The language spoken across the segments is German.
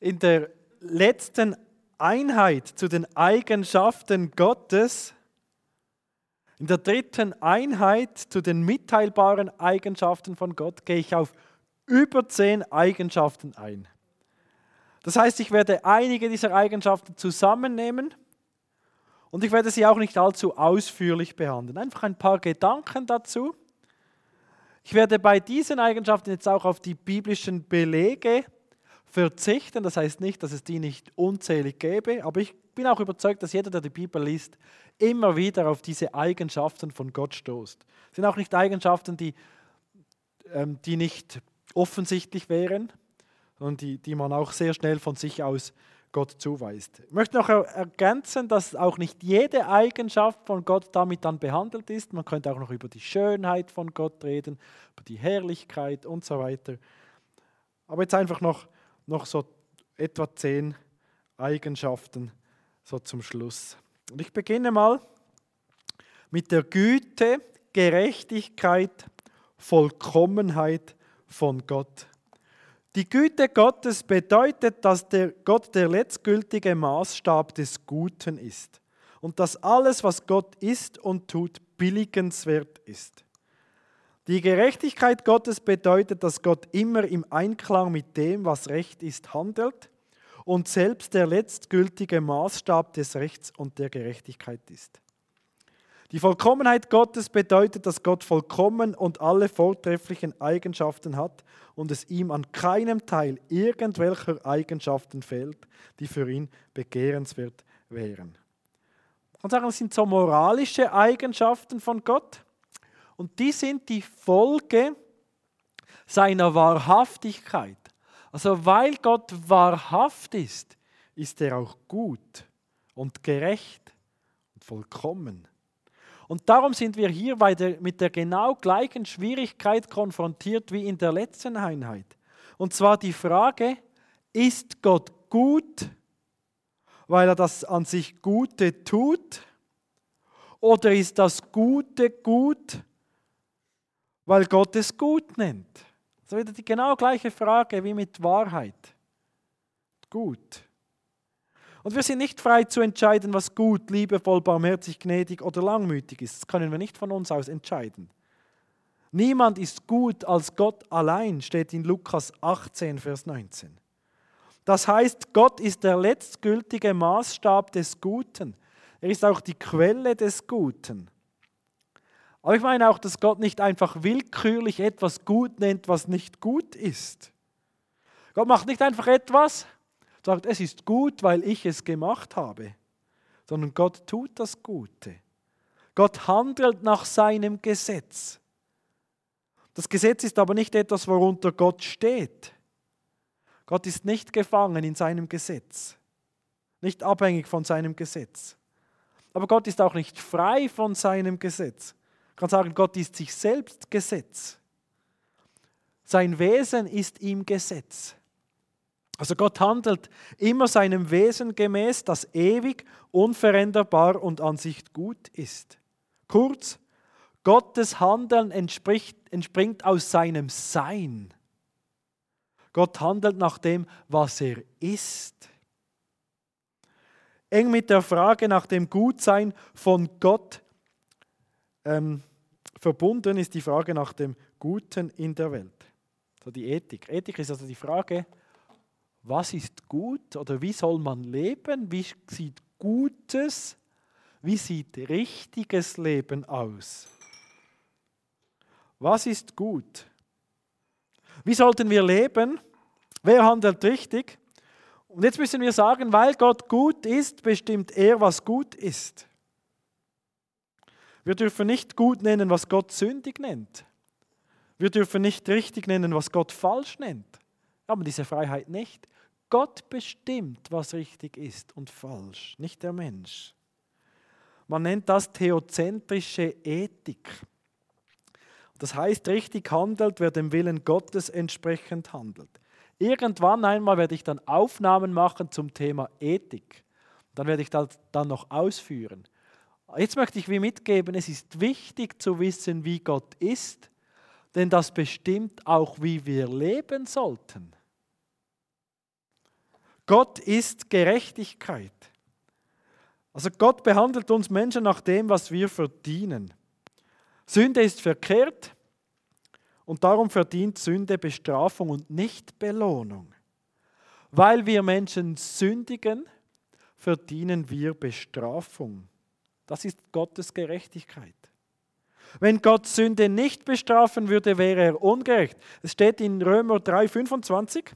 in der letzten Einheit zu den Eigenschaften Gottes, in der dritten Einheit zu den mitteilbaren Eigenschaften von Gott, gehe ich auf über zehn Eigenschaften ein. Das heißt, ich werde einige dieser Eigenschaften zusammennehmen und ich werde sie auch nicht allzu ausführlich behandeln. Einfach ein paar Gedanken dazu. Ich werde bei diesen Eigenschaften jetzt auch auf die biblischen Belege verzichten. Das heißt nicht, dass es die nicht unzählig gäbe, aber ich bin auch überzeugt, dass jeder, der die Bibel liest, immer wieder auf diese Eigenschaften von Gott stoßt. Das sind auch nicht Eigenschaften, die, ähm, die nicht offensichtlich wären, sondern die, die man auch sehr schnell von sich aus Gott zuweist. Ich möchte noch ergänzen, dass auch nicht jede Eigenschaft von Gott damit dann behandelt ist. Man könnte auch noch über die Schönheit von Gott reden, über die Herrlichkeit und so weiter. Aber jetzt einfach noch noch so etwa zehn Eigenschaften so zum Schluss. Und ich beginne mal mit der Güte, Gerechtigkeit, Vollkommenheit von Gott. Die Güte Gottes bedeutet, dass der Gott der letztgültige Maßstab des Guten ist und dass alles, was Gott ist und tut, billigenswert ist. Die Gerechtigkeit Gottes bedeutet, dass Gott immer im Einklang mit dem, was Recht ist, handelt und selbst der letztgültige Maßstab des Rechts und der Gerechtigkeit ist. Die Vollkommenheit Gottes bedeutet, dass Gott vollkommen und alle vortrefflichen Eigenschaften hat und es ihm an keinem Teil irgendwelcher Eigenschaften fehlt, die für ihn begehrenswert wären. Man kann sagen, das sind so moralische Eigenschaften von Gott. Und die sind die Folge seiner Wahrhaftigkeit. Also weil Gott wahrhaft ist, ist er auch gut und gerecht und vollkommen. Und darum sind wir hier der, mit der genau gleichen Schwierigkeit konfrontiert wie in der letzten Einheit. Und zwar die Frage, ist Gott gut, weil er das an sich Gute tut? Oder ist das Gute gut, weil Gott es gut nennt. Das ist wieder die genau gleiche Frage wie mit Wahrheit. Gut. Und wir sind nicht frei zu entscheiden, was gut, liebevoll, barmherzig, gnädig oder langmütig ist. Das können wir nicht von uns aus entscheiden. Niemand ist gut als Gott allein, steht in Lukas 18, Vers 19. Das heißt, Gott ist der letztgültige Maßstab des Guten. Er ist auch die Quelle des Guten. Aber ich meine auch, dass Gott nicht einfach willkürlich etwas gut nennt, was nicht gut ist. Gott macht nicht einfach etwas, sagt, es ist gut, weil ich es gemacht habe, sondern Gott tut das Gute. Gott handelt nach seinem Gesetz. Das Gesetz ist aber nicht etwas, worunter Gott steht. Gott ist nicht gefangen in seinem Gesetz, nicht abhängig von seinem Gesetz. Aber Gott ist auch nicht frei von seinem Gesetz. Ich kann sagen, Gott ist sich selbst Gesetz. Sein Wesen ist ihm Gesetz. Also Gott handelt immer seinem Wesen gemäß, das ewig, unveränderbar und an sich gut ist. Kurz, Gottes Handeln entspringt aus seinem Sein. Gott handelt nach dem, was er ist. Eng mit der Frage nach dem Gutsein von Gott ähm, verbunden ist die Frage nach dem Guten in der Welt. So die Ethik. Ethik ist also die Frage, was ist gut oder wie soll man leben? Wie sieht Gutes, wie sieht richtiges Leben aus? Was ist gut? Wie sollten wir leben? Wer handelt richtig? Und jetzt müssen wir sagen, weil Gott gut ist, bestimmt er, was gut ist. Wir dürfen nicht gut nennen, was Gott sündig nennt. Wir dürfen nicht richtig nennen, was Gott falsch nennt. Wir haben diese Freiheit nicht. Gott bestimmt, was richtig ist und falsch, nicht der Mensch. Man nennt das theozentrische Ethik. Das heißt, richtig handelt, wer dem Willen Gottes entsprechend handelt. Irgendwann einmal werde ich dann Aufnahmen machen zum Thema Ethik. Dann werde ich das dann noch ausführen. Jetzt möchte ich wie mitgeben, es ist wichtig zu wissen, wie Gott ist, denn das bestimmt auch, wie wir leben sollten. Gott ist Gerechtigkeit. Also Gott behandelt uns Menschen nach dem, was wir verdienen. Sünde ist verkehrt und darum verdient Sünde Bestrafung und nicht Belohnung. Weil wir Menschen sündigen, verdienen wir Bestrafung. Das ist Gottes Gerechtigkeit. Wenn Gott Sünde nicht bestrafen würde, wäre er ungerecht. Es steht in Römer 3,25.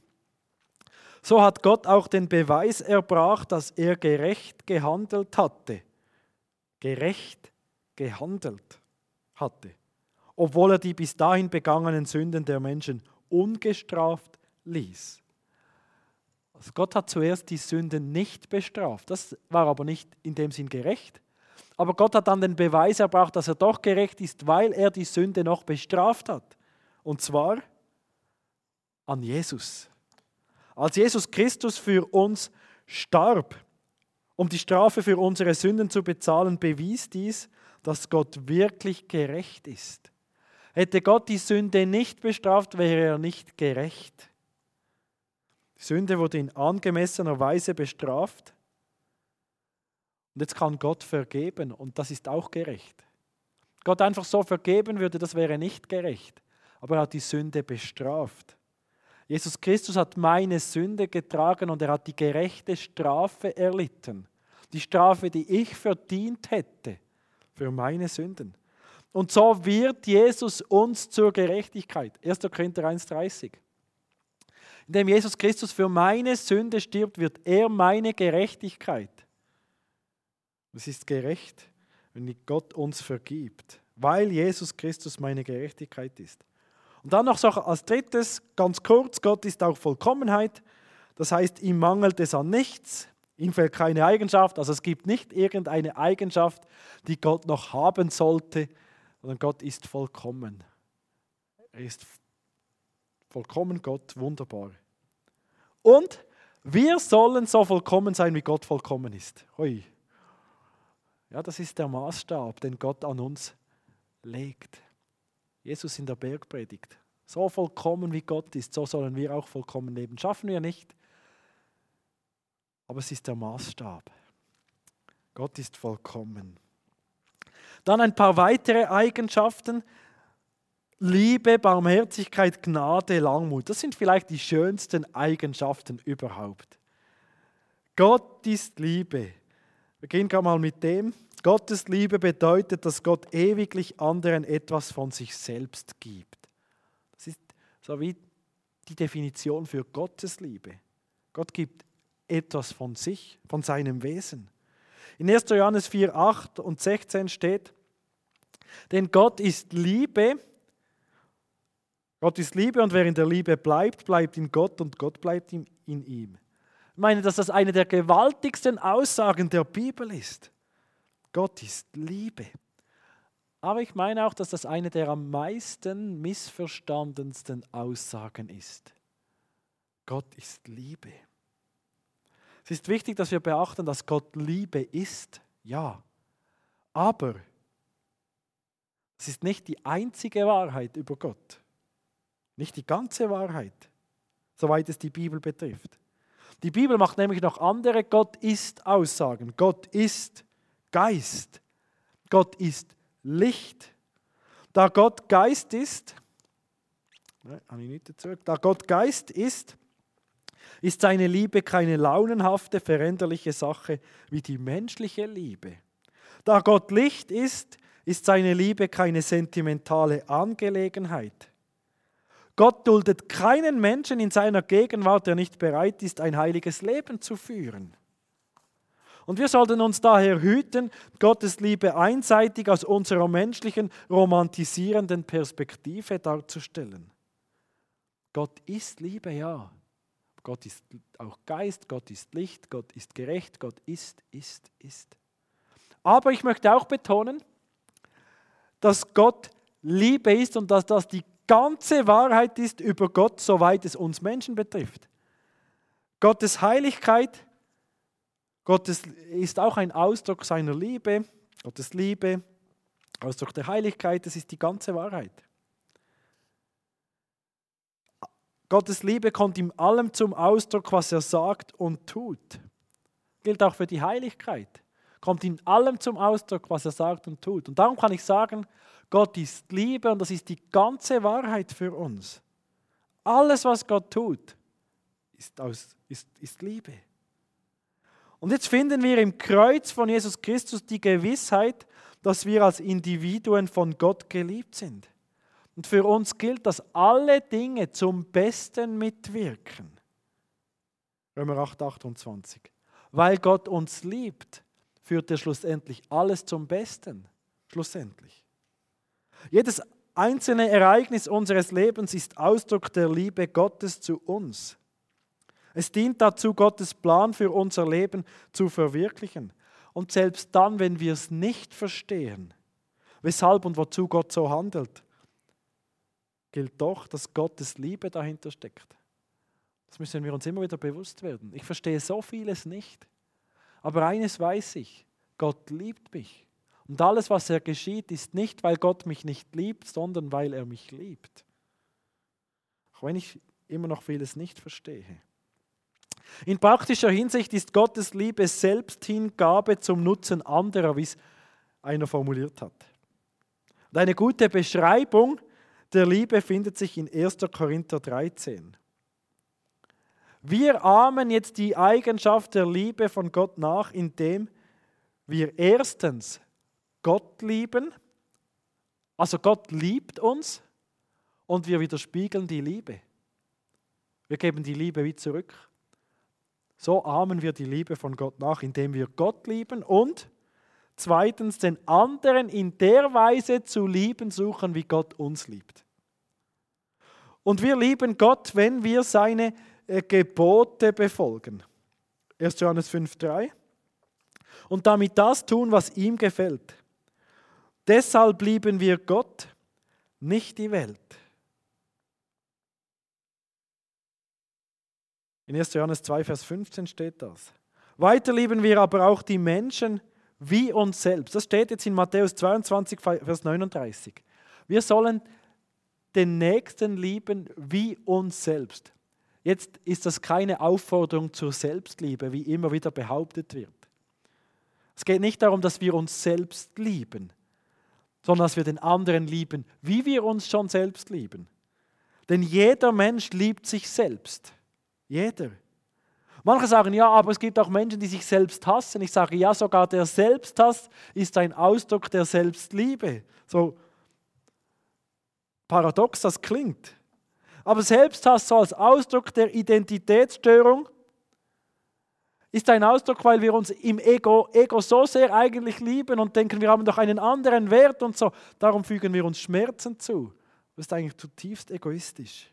So hat Gott auch den Beweis erbracht, dass er gerecht gehandelt hatte. Gerecht gehandelt hatte. Obwohl er die bis dahin begangenen Sünden der Menschen ungestraft ließ. Also Gott hat zuerst die Sünden nicht bestraft. Das war aber nicht in dem Sinn gerecht. Aber Gott hat dann den Beweis erbracht, dass er doch gerecht ist, weil er die Sünde noch bestraft hat. Und zwar an Jesus. Als Jesus Christus für uns starb, um die Strafe für unsere Sünden zu bezahlen, bewies dies, dass Gott wirklich gerecht ist. Hätte Gott die Sünde nicht bestraft, wäre er nicht gerecht. Die Sünde wurde in angemessener Weise bestraft. Und jetzt kann Gott vergeben und das ist auch gerecht. Gott einfach so vergeben würde, das wäre nicht gerecht. Aber er hat die Sünde bestraft. Jesus Christus hat meine Sünde getragen und er hat die gerechte Strafe erlitten. Die Strafe, die ich verdient hätte für meine Sünden. Und so wird Jesus uns zur Gerechtigkeit. 1. Korinther 1,30. Indem Jesus Christus für meine Sünde stirbt, wird er meine Gerechtigkeit. Es ist gerecht, wenn Gott uns vergibt, weil Jesus Christus meine Gerechtigkeit ist. Und dann noch so als drittes, ganz kurz, Gott ist auch Vollkommenheit. Das heißt, ihm mangelt es an nichts, ihm fehlt keine Eigenschaft, also es gibt nicht irgendeine Eigenschaft, die Gott noch haben sollte, sondern Gott ist vollkommen. Er ist vollkommen Gott, wunderbar. Und wir sollen so vollkommen sein, wie Gott vollkommen ist. Hui. Ja, das ist der Maßstab, den Gott an uns legt. Jesus in der Bergpredigt. So vollkommen wie Gott ist, so sollen wir auch vollkommen leben. Schaffen wir nicht, aber es ist der Maßstab. Gott ist vollkommen. Dann ein paar weitere Eigenschaften. Liebe, Barmherzigkeit, Gnade, Langmut. Das sind vielleicht die schönsten Eigenschaften überhaupt. Gott ist Liebe. Gehen gerade mal mit dem. Gottes Liebe bedeutet, dass Gott ewiglich anderen etwas von sich selbst gibt. Das ist so wie die Definition für Gottes Liebe. Gott gibt etwas von sich, von seinem Wesen. In 1. Johannes 4, 8 und 16 steht, denn Gott ist Liebe. Gott ist Liebe und wer in der Liebe bleibt, bleibt in Gott und Gott bleibt in ihm. Ich meine, dass das eine der gewaltigsten Aussagen der Bibel ist. Gott ist Liebe. Aber ich meine auch, dass das eine der am meisten missverstandensten Aussagen ist. Gott ist Liebe. Es ist wichtig, dass wir beachten, dass Gott Liebe ist, ja. Aber es ist nicht die einzige Wahrheit über Gott. Nicht die ganze Wahrheit, soweit es die Bibel betrifft. Die Bibel macht nämlich noch andere Gott ist Aussagen. Gott ist Geist. Gott ist Licht. Da Gott Geist ist, da Gott Geist ist, ist seine Liebe keine launenhafte, veränderliche Sache wie die menschliche Liebe. Da Gott Licht ist, ist seine Liebe keine sentimentale Angelegenheit. Gott duldet keinen Menschen in seiner Gegenwart, der nicht bereit ist, ein heiliges Leben zu führen. Und wir sollten uns daher hüten, Gottes Liebe einseitig aus unserer menschlichen, romantisierenden Perspektive darzustellen. Gott ist Liebe, ja. Gott ist auch Geist, Gott ist Licht, Gott ist gerecht, Gott ist, ist, ist. Aber ich möchte auch betonen, dass Gott Liebe ist und dass das die ganze Wahrheit ist über Gott, soweit es uns Menschen betrifft. Gottes Heiligkeit Gottes ist auch ein Ausdruck seiner Liebe, Gottes Liebe, Ausdruck der Heiligkeit, das ist die ganze Wahrheit. Gottes Liebe kommt in allem zum Ausdruck, was er sagt und tut. Gilt auch für die Heiligkeit. Kommt in allem zum Ausdruck, was er sagt und tut. Und darum kann ich sagen, Gott ist Liebe und das ist die ganze Wahrheit für uns. Alles, was Gott tut, ist, aus, ist, ist Liebe. Und jetzt finden wir im Kreuz von Jesus Christus die Gewissheit, dass wir als Individuen von Gott geliebt sind. Und für uns gilt, dass alle Dinge zum Besten mitwirken. Römer 8, 28. Weil Gott uns liebt, führt er schlussendlich alles zum Besten. Schlussendlich. Jedes einzelne Ereignis unseres Lebens ist Ausdruck der Liebe Gottes zu uns. Es dient dazu, Gottes Plan für unser Leben zu verwirklichen. Und selbst dann, wenn wir es nicht verstehen, weshalb und wozu Gott so handelt, gilt doch, dass Gottes Liebe dahinter steckt. Das müssen wir uns immer wieder bewusst werden. Ich verstehe so vieles nicht. Aber eines weiß ich, Gott liebt mich. Und alles, was er geschieht, ist nicht, weil Gott mich nicht liebt, sondern weil er mich liebt. Auch wenn ich immer noch vieles nicht verstehe. In praktischer Hinsicht ist Gottes Liebe Selbsthingabe zum Nutzen anderer, wie es einer formuliert hat. Und eine gute Beschreibung der Liebe findet sich in 1. Korinther 13. Wir ahmen jetzt die Eigenschaft der Liebe von Gott nach, indem wir erstens Gott lieben, also Gott liebt uns und wir widerspiegeln die Liebe. Wir geben die Liebe wie zurück. So ahmen wir die Liebe von Gott nach, indem wir Gott lieben und zweitens den anderen in der Weise zu lieben suchen, wie Gott uns liebt. Und wir lieben Gott, wenn wir seine äh, Gebote befolgen. 1. Johannes 5.3. Und damit das tun, was ihm gefällt. Deshalb lieben wir Gott, nicht die Welt. In 1. Johannes 2, Vers 15 steht das. Weiter lieben wir aber auch die Menschen wie uns selbst. Das steht jetzt in Matthäus 22, Vers 39. Wir sollen den Nächsten lieben wie uns selbst. Jetzt ist das keine Aufforderung zur Selbstliebe, wie immer wieder behauptet wird. Es geht nicht darum, dass wir uns selbst lieben, sondern dass wir den anderen lieben, wie wir uns schon selbst lieben. Denn jeder Mensch liebt sich selbst. Jeder. Manche sagen, ja, aber es gibt auch Menschen, die sich selbst hassen. Ich sage, ja, sogar der Selbsthass ist ein Ausdruck der Selbstliebe. So paradox das klingt. Aber Selbsthass so als Ausdruck der Identitätsstörung ist ein Ausdruck, weil wir uns im Ego, Ego so sehr eigentlich lieben und denken, wir haben doch einen anderen Wert und so. Darum fügen wir uns Schmerzen zu. Das ist eigentlich zutiefst egoistisch.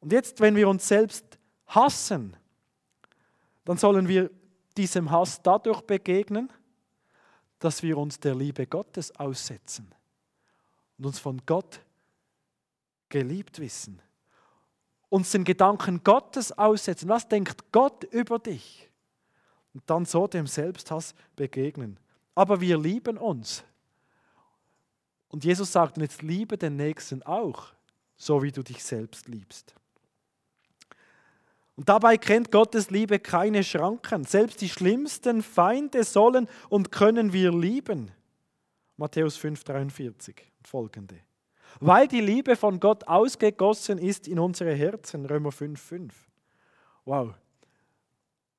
Und jetzt, wenn wir uns selbst hassen, dann sollen wir diesem Hass dadurch begegnen, dass wir uns der Liebe Gottes aussetzen und uns von Gott geliebt wissen. Uns den Gedanken Gottes aussetzen. Was denkt Gott über dich? Und dann so dem Selbsthass begegnen. Aber wir lieben uns. Und Jesus sagt, jetzt liebe den Nächsten auch, so wie du dich selbst liebst. Und dabei kennt Gottes Liebe keine Schranken. Selbst die schlimmsten Feinde sollen und können wir lieben. Matthäus 5,43 und folgende. Weil die Liebe von Gott ausgegossen ist in unsere Herzen. Römer 5,5. Wow.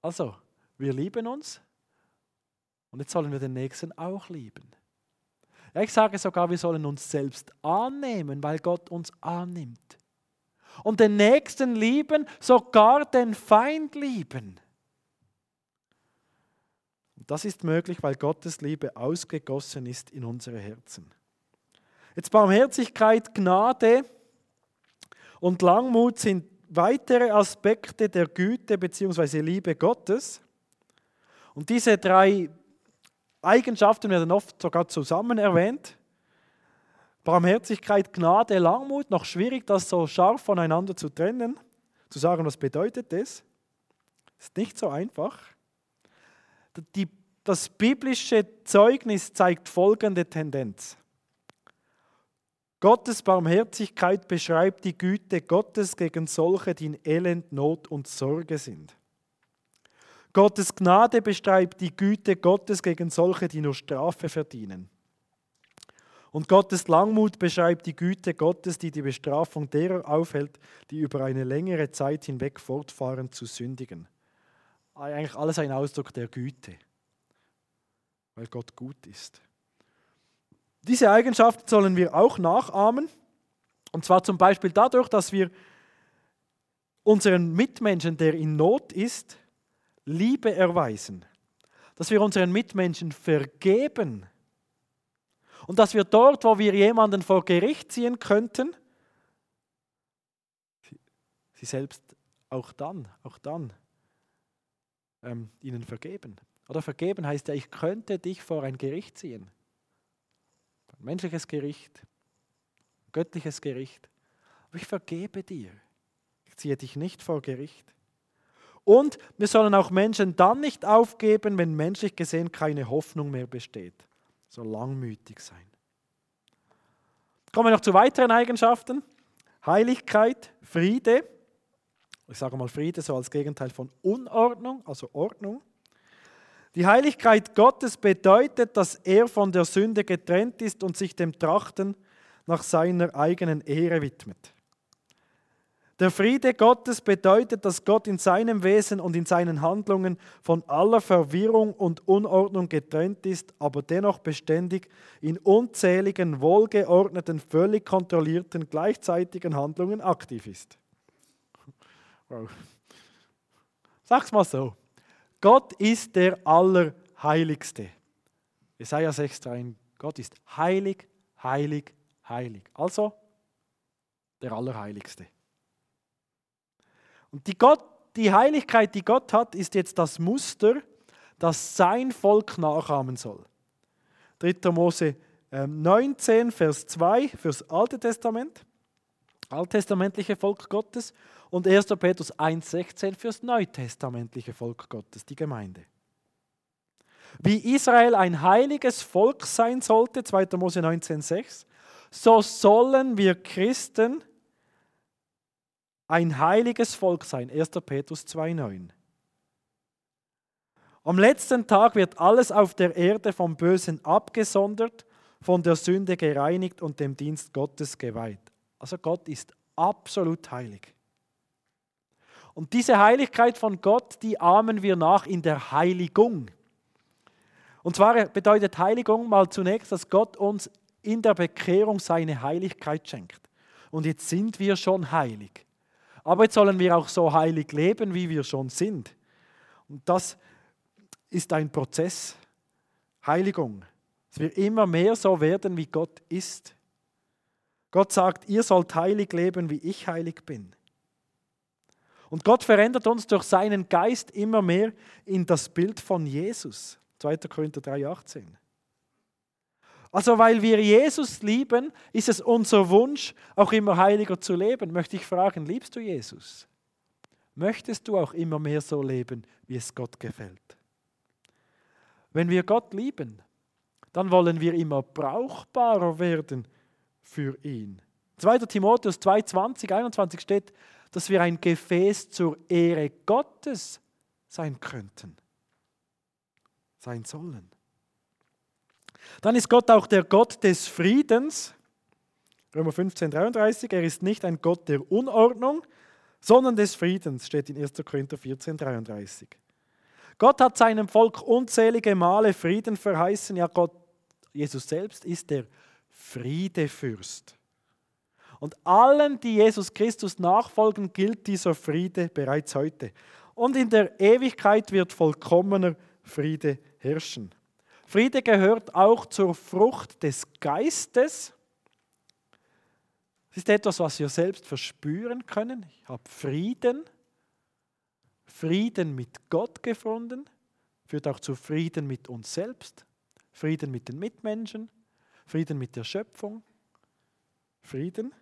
Also, wir lieben uns und jetzt sollen wir den Nächsten auch lieben. Ich sage sogar, wir sollen uns selbst annehmen, weil Gott uns annimmt und den Nächsten lieben, sogar den Feind lieben. Und das ist möglich, weil Gottes Liebe ausgegossen ist in unsere Herzen. Jetzt Barmherzigkeit, Gnade und Langmut sind weitere Aspekte der Güte bzw. Liebe Gottes. Und diese drei Eigenschaften werden oft sogar zusammen erwähnt. Barmherzigkeit, Gnade, Langmut, noch schwierig, das so scharf voneinander zu trennen, zu sagen, was bedeutet das? Ist nicht so einfach. Die, das biblische Zeugnis zeigt folgende Tendenz. Gottes Barmherzigkeit beschreibt die Güte Gottes gegen solche, die in Elend, Not und Sorge sind. Gottes Gnade beschreibt die Güte Gottes gegen solche, die nur Strafe verdienen. Und Gottes Langmut beschreibt die Güte Gottes, die die Bestrafung derer aufhält, die über eine längere Zeit hinweg fortfahren zu sündigen. Eigentlich alles ein Ausdruck der Güte, weil Gott gut ist. Diese Eigenschaft sollen wir auch nachahmen. Und zwar zum Beispiel dadurch, dass wir unseren Mitmenschen, der in Not ist, Liebe erweisen. Dass wir unseren Mitmenschen vergeben. Und dass wir dort, wo wir jemanden vor Gericht ziehen könnten, sie selbst auch dann, auch dann ähm, ihnen vergeben. Oder vergeben heißt ja, ich könnte dich vor ein Gericht ziehen menschliches Gericht, göttliches Gericht. Aber ich vergebe dir. Ich ziehe dich nicht vor Gericht. Und wir sollen auch Menschen dann nicht aufgeben, wenn menschlich gesehen keine Hoffnung mehr besteht. So langmütig sein. Kommen wir noch zu weiteren Eigenschaften. Heiligkeit, Friede. Ich sage mal Friede so als Gegenteil von Unordnung, also Ordnung. Die Heiligkeit Gottes bedeutet, dass er von der Sünde getrennt ist und sich dem Trachten nach seiner eigenen Ehre widmet. Der Friede Gottes bedeutet, dass Gott in seinem Wesen und in seinen Handlungen von aller Verwirrung und Unordnung getrennt ist, aber dennoch beständig in unzähligen, wohlgeordneten, völlig kontrollierten, gleichzeitigen Handlungen aktiv ist. Wow. Sag's mal so. Gott ist der Allerheiligste. Jesaja 6,3. Gott ist heilig, heilig, heilig. Also der Allerheiligste. Und die, Gott, die Heiligkeit, die Gott hat, ist jetzt das Muster, das sein Volk nachahmen soll. 3. Mose 19, ähm, Vers 2 fürs Alte Testament, alttestamentliche Volk Gottes und 1. Petrus 1,16 fürs neutestamentliche Volk Gottes, die Gemeinde. Wie Israel ein heiliges Volk sein sollte, 2. Mose 19,6, so sollen wir Christen ein heiliges Volk sein, 1. Petrus 2,9. Am letzten Tag wird alles auf der Erde vom Bösen abgesondert, von der Sünde gereinigt und dem Dienst Gottes geweiht. Also Gott ist absolut heilig. Und diese Heiligkeit von Gott, die ahmen wir nach in der Heiligung. Und zwar bedeutet Heiligung mal zunächst, dass Gott uns in der Bekehrung seine Heiligkeit schenkt. Und jetzt sind wir schon heilig. Aber jetzt sollen wir auch so heilig leben, wie wir schon sind. Und das ist ein Prozess. Heiligung. Dass wir immer mehr so werden, wie Gott ist. Gott sagt, ihr sollt heilig leben, wie ich heilig bin. Und Gott verändert uns durch seinen Geist immer mehr in das Bild von Jesus. 2. Korinther 3,18. Also weil wir Jesus lieben, ist es unser Wunsch, auch immer heiliger zu leben. Möchte ich fragen, liebst du Jesus? Möchtest du auch immer mehr so leben, wie es Gott gefällt? Wenn wir Gott lieben, dann wollen wir immer brauchbarer werden für ihn. 2. Timotheus 2, 20, 21 steht, dass wir ein Gefäß zur Ehre Gottes sein könnten, sein sollen. Dann ist Gott auch der Gott des Friedens. Römer 15, 33. Er ist nicht ein Gott der Unordnung, sondern des Friedens, steht in 1. Korinther 14, 33. Gott hat seinem Volk unzählige Male Frieden verheißen. Ja, Gott, Jesus selbst ist der Friedefürst. Und allen, die Jesus Christus nachfolgen, gilt dieser Friede bereits heute. Und in der Ewigkeit wird vollkommener Friede herrschen. Friede gehört auch zur Frucht des Geistes. Es ist etwas, was wir selbst verspüren können. Ich habe Frieden, Frieden mit Gott gefunden, führt auch zu Frieden mit uns selbst, Frieden mit den Mitmenschen, Frieden mit der Schöpfung, Frieden.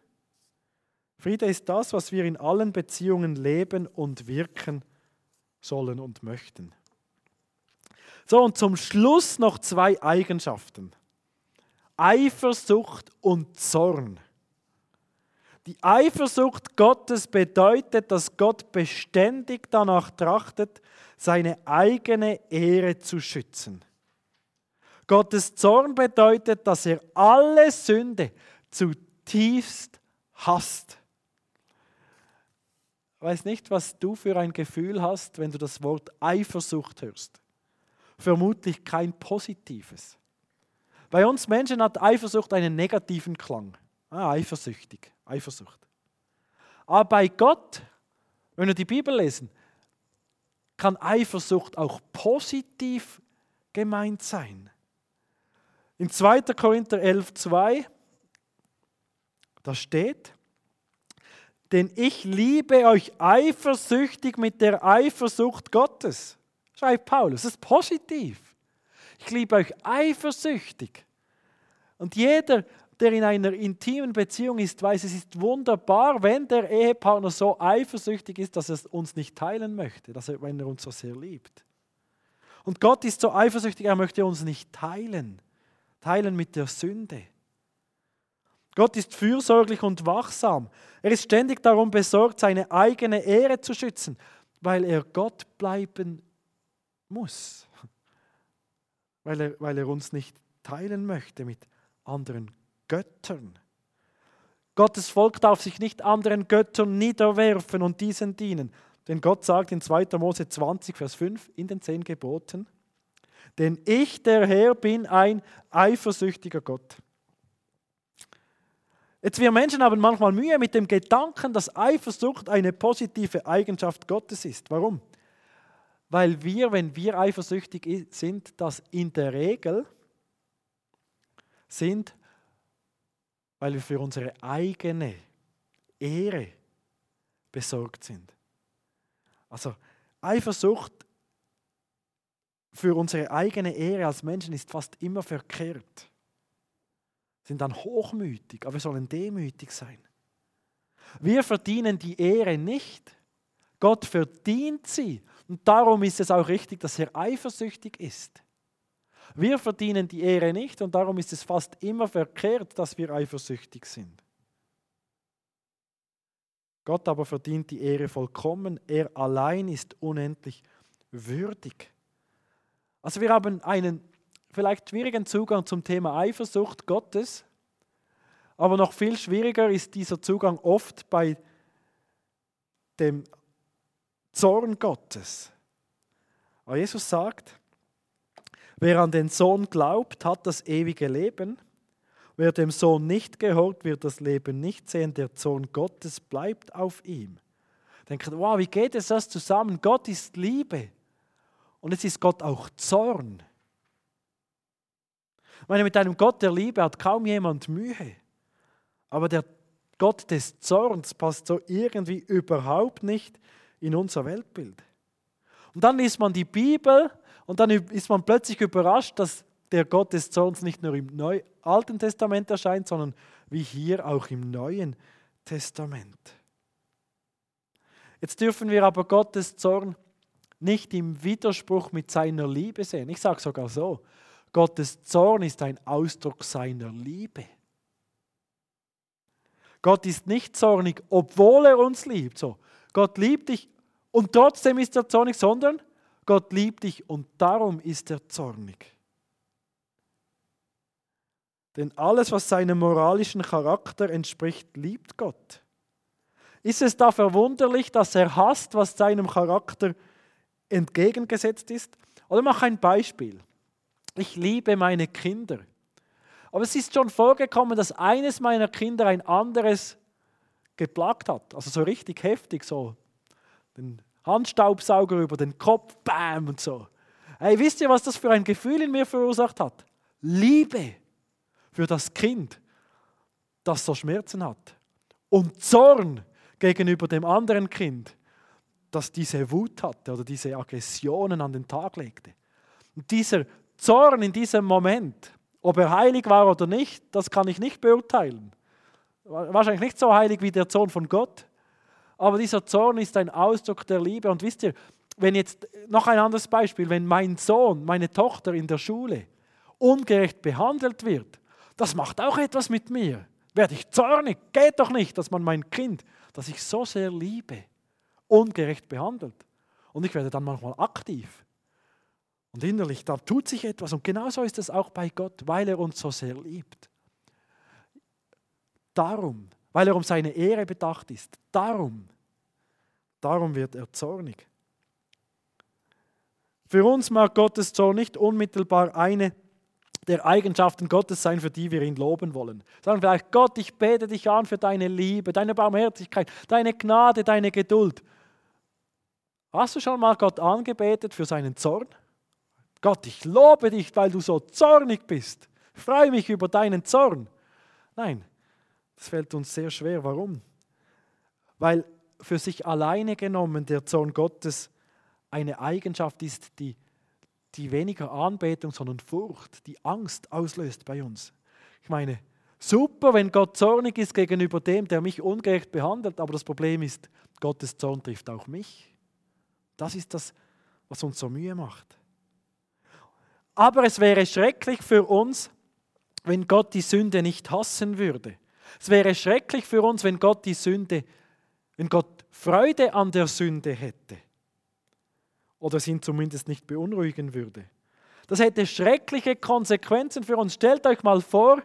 Friede ist das, was wir in allen Beziehungen leben und wirken sollen und möchten. So, und zum Schluss noch zwei Eigenschaften. Eifersucht und Zorn. Die Eifersucht Gottes bedeutet, dass Gott beständig danach trachtet, seine eigene Ehre zu schützen. Gottes Zorn bedeutet, dass er alle Sünde zutiefst hasst. Ich weiß nicht, was du für ein Gefühl hast, wenn du das Wort Eifersucht hörst. Vermutlich kein positives. Bei uns Menschen hat Eifersucht einen negativen Klang. Ah, eifersüchtig, Eifersucht. Aber bei Gott, wenn wir die Bibel lesen, kann Eifersucht auch positiv gemeint sein. In 2. Korinther 11, 2, da steht, denn ich liebe euch eifersüchtig mit der Eifersucht Gottes. Schreibt Paulus, das ist positiv. Ich liebe euch eifersüchtig. Und jeder, der in einer intimen Beziehung ist, weiß, es ist wunderbar, wenn der Ehepartner so eifersüchtig ist, dass er uns nicht teilen möchte, dass er, wenn er uns so sehr liebt. Und Gott ist so eifersüchtig, er möchte uns nicht teilen, teilen mit der Sünde. Gott ist fürsorglich und wachsam. Er ist ständig darum besorgt, seine eigene Ehre zu schützen, weil er Gott bleiben muss, weil er, weil er uns nicht teilen möchte mit anderen Göttern. Gottes Volk darf sich nicht anderen Göttern niederwerfen und diesen dienen. Denn Gott sagt in 2. Mose 20, Vers 5 in den zehn Geboten, denn ich, der Herr, bin ein eifersüchtiger Gott. Jetzt, wir Menschen haben manchmal Mühe mit dem Gedanken, dass Eifersucht eine positive Eigenschaft Gottes ist. Warum? Weil wir, wenn wir eifersüchtig sind, das in der Regel sind, weil wir für unsere eigene Ehre besorgt sind. Also Eifersucht für unsere eigene Ehre als Menschen ist fast immer verkehrt. Sind dann hochmütig, aber wir sollen demütig sein. Wir verdienen die Ehre nicht. Gott verdient sie. Und darum ist es auch richtig, dass er eifersüchtig ist. Wir verdienen die Ehre nicht und darum ist es fast immer verkehrt, dass wir eifersüchtig sind. Gott aber verdient die Ehre vollkommen. Er allein ist unendlich würdig. Also wir haben einen vielleicht schwierigen Zugang zum Thema Eifersucht Gottes, aber noch viel schwieriger ist dieser Zugang oft bei dem Zorn Gottes. Aber Jesus sagt, Wer an den Sohn glaubt, hat das ewige Leben. Wer dem Sohn nicht gehört, wird das Leben nicht sehen. Der Sohn Gottes bleibt auf ihm. Denkt, wow, wie geht es das zusammen? Gott ist Liebe. Und es ist Gott auch Zorn. Meine, mit einem Gott der Liebe hat kaum jemand Mühe. Aber der Gott des Zorns passt so irgendwie überhaupt nicht in unser Weltbild. Und dann liest man die Bibel und dann ist man plötzlich überrascht, dass der Gott des Zorns nicht nur im Neu Alten Testament erscheint, sondern wie hier auch im Neuen Testament. Jetzt dürfen wir aber Gottes Zorn nicht im Widerspruch mit seiner Liebe sehen. Ich sage sogar so, Gottes Zorn ist ein Ausdruck seiner Liebe. Gott ist nicht zornig, obwohl er uns liebt. So, Gott liebt dich und trotzdem ist er zornig, sondern Gott liebt dich und darum ist er zornig. Denn alles, was seinem moralischen Charakter entspricht, liebt Gott. Ist es da verwunderlich, dass er hasst, was seinem Charakter entgegengesetzt ist? Oder mach ein Beispiel. Ich liebe meine Kinder. Aber es ist schon vorgekommen, dass eines meiner Kinder ein anderes geplagt hat. Also so richtig heftig, so den Handstaubsauger über den Kopf, bam und so. Hey, wisst ihr, was das für ein Gefühl in mir verursacht hat? Liebe für das Kind, das so Schmerzen hat. Und Zorn gegenüber dem anderen Kind, das diese Wut hatte oder diese Aggressionen an den Tag legte. Und dieser Zorn in diesem Moment, ob er heilig war oder nicht, das kann ich nicht beurteilen. Wahrscheinlich nicht so heilig wie der Zorn von Gott, aber dieser Zorn ist ein Ausdruck der Liebe. Und wisst ihr, wenn jetzt noch ein anderes Beispiel, wenn mein Sohn, meine Tochter in der Schule ungerecht behandelt wird, das macht auch etwas mit mir. werde ich zornig. Geht doch nicht, dass man mein Kind, das ich so sehr liebe, ungerecht behandelt. Und ich werde dann manchmal aktiv. Und innerlich, da tut sich etwas. Und genauso ist es auch bei Gott, weil er uns so sehr liebt. Darum, weil er um seine Ehre bedacht ist. Darum, darum wird er zornig. Für uns mag Gottes Zorn nicht unmittelbar eine der Eigenschaften Gottes sein, für die wir ihn loben wollen. Sagen vielleicht, Gott, ich bete dich an für deine Liebe, deine Barmherzigkeit, deine Gnade, deine Geduld. Hast du schon mal Gott angebetet für seinen Zorn? Gott, ich lobe dich, weil du so zornig bist. Ich freue mich über deinen Zorn. Nein, das fällt uns sehr schwer. Warum? Weil für sich alleine genommen der Zorn Gottes eine Eigenschaft ist, die, die weniger Anbetung, sondern Furcht, die Angst auslöst bei uns. Ich meine, super, wenn Gott zornig ist gegenüber dem, der mich ungerecht behandelt, aber das Problem ist, Gottes Zorn trifft auch mich. Das ist das, was uns so Mühe macht. Aber es wäre schrecklich für uns, wenn Gott die Sünde nicht hassen würde. Es wäre schrecklich für uns, wenn Gott die Sünde, wenn Gott Freude an der Sünde hätte oder sie ihn zumindest nicht beunruhigen würde. Das hätte schreckliche Konsequenzen für uns. Stellt euch mal vor,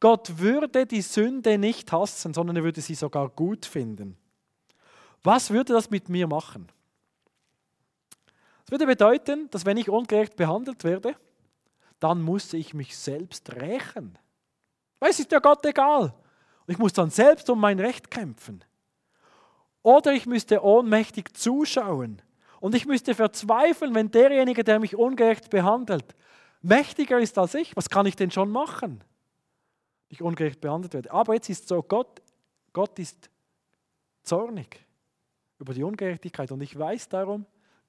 Gott würde die Sünde nicht hassen, sondern er würde sie sogar gut finden. Was würde das mit mir machen? Das würde bedeuten, dass wenn ich ungerecht behandelt werde, dann muss ich mich selbst rächen. Es ist ja Gott egal. Ich muss dann selbst um mein Recht kämpfen. Oder ich müsste ohnmächtig zuschauen. Und ich müsste verzweifeln, wenn derjenige, der mich ungerecht behandelt, mächtiger ist als ich. Was kann ich denn schon machen? Ich ungerecht behandelt werde. Aber jetzt ist so, Gott, Gott ist zornig über die Ungerechtigkeit. Und ich weiß darum,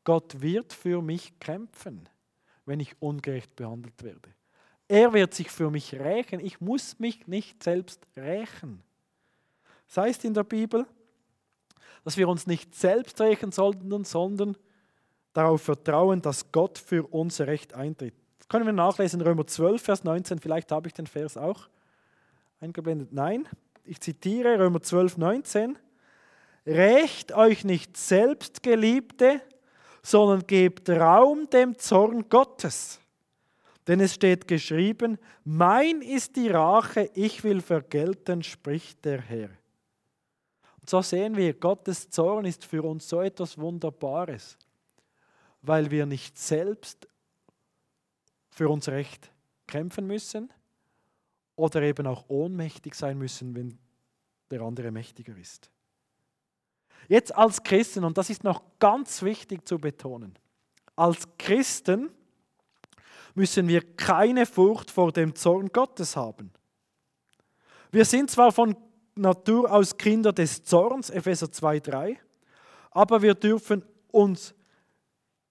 Gott wird für mich kämpfen, wenn ich ungerecht behandelt werde. Er wird sich für mich rächen. Ich muss mich nicht selbst rächen. Das heißt in der Bibel, dass wir uns nicht selbst rächen sollten, sondern darauf vertrauen, dass Gott für unser Recht eintritt. Das können wir nachlesen in Römer 12, Vers 19. Vielleicht habe ich den Vers auch eingeblendet. Nein, ich zitiere Römer 12, 19. Rächt euch nicht selbst, Geliebte, sondern gebt Raum dem Zorn Gottes. Denn es steht geschrieben, mein ist die Rache, ich will vergelten, spricht der Herr. Und so sehen wir, Gottes Zorn ist für uns so etwas Wunderbares, weil wir nicht selbst für unser Recht kämpfen müssen oder eben auch ohnmächtig sein müssen, wenn der andere mächtiger ist. Jetzt als Christen, und das ist noch ganz wichtig zu betonen, als Christen müssen wir keine Furcht vor dem Zorn Gottes haben. Wir sind zwar von Natur aus Kinder des Zorns, Epheser 2,3, aber wir dürfen uns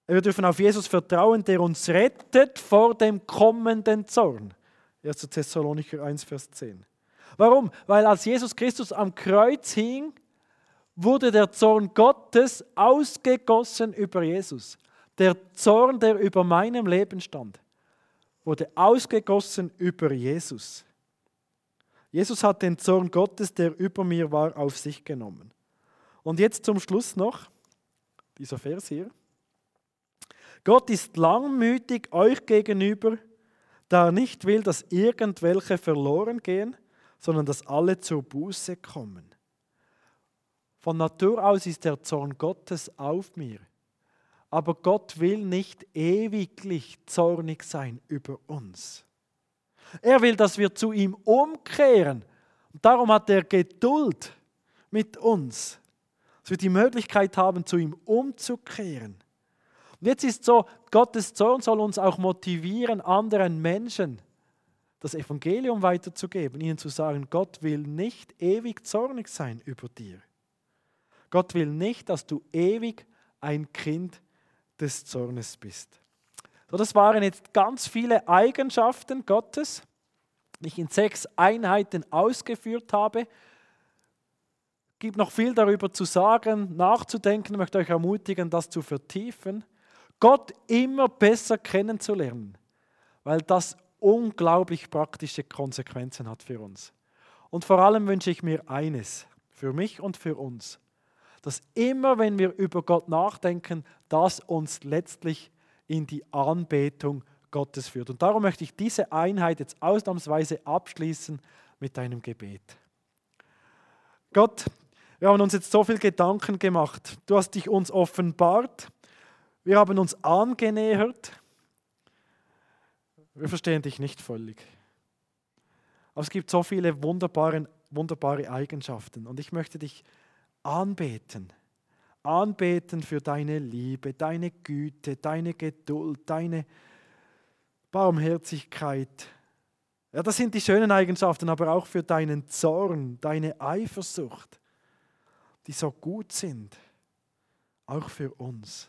wir dürfen auf Jesus vertrauen, der uns rettet vor dem kommenden Zorn. 1. Thessalonicher 1, Vers 10. Warum? Weil als Jesus Christus am Kreuz hing, wurde der Zorn Gottes ausgegossen über Jesus. Der Zorn, der über meinem Leben stand, wurde ausgegossen über Jesus. Jesus hat den Zorn Gottes, der über mir war, auf sich genommen. Und jetzt zum Schluss noch dieser Vers hier. Gott ist langmütig euch gegenüber, da er nicht will, dass irgendwelche verloren gehen, sondern dass alle zur Buße kommen. Von Natur aus ist der Zorn Gottes auf mir. Aber Gott will nicht ewiglich zornig sein über uns. Er will, dass wir zu ihm umkehren. Und darum hat er Geduld mit uns, dass wir die Möglichkeit haben, zu ihm umzukehren. Und jetzt ist so, Gottes Zorn soll uns auch motivieren, anderen Menschen das Evangelium weiterzugeben, ihnen zu sagen, Gott will nicht ewig zornig sein über dir. Gott will nicht, dass du ewig ein Kind des Zornes bist. So, das waren jetzt ganz viele Eigenschaften Gottes, die ich in sechs Einheiten ausgeführt habe. Es gibt noch viel darüber zu sagen, nachzudenken. Ich möchte euch ermutigen, das zu vertiefen. Gott immer besser kennenzulernen, weil das unglaublich praktische Konsequenzen hat für uns. Und vor allem wünsche ich mir eines, für mich und für uns, dass immer, wenn wir über Gott nachdenken, das uns letztlich in die Anbetung Gottes führt. Und darum möchte ich diese Einheit jetzt ausnahmsweise abschließen mit einem Gebet. Gott, wir haben uns jetzt so viel Gedanken gemacht. Du hast dich uns offenbart. Wir haben uns angenähert. Wir verstehen dich nicht völlig. Aber es gibt so viele wunderbare, wunderbare Eigenschaften. Und ich möchte dich anbeten. Anbeten für deine Liebe, deine Güte, deine Geduld, deine Barmherzigkeit. Ja, das sind die schönen Eigenschaften, aber auch für deinen Zorn, deine Eifersucht, die so gut sind, auch für uns.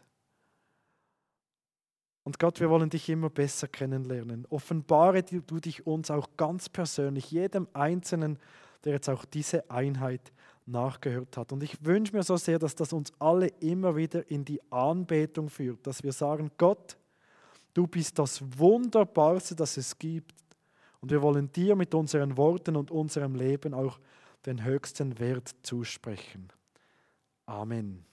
Und Gott, wir wollen dich immer besser kennenlernen. Offenbare du dich uns auch ganz persönlich, jedem Einzelnen, der jetzt auch diese Einheit nachgehört hat. Und ich wünsche mir so sehr, dass das uns alle immer wieder in die Anbetung führt, dass wir sagen, Gott, du bist das Wunderbarste, das es gibt. Und wir wollen dir mit unseren Worten und unserem Leben auch den höchsten Wert zusprechen. Amen.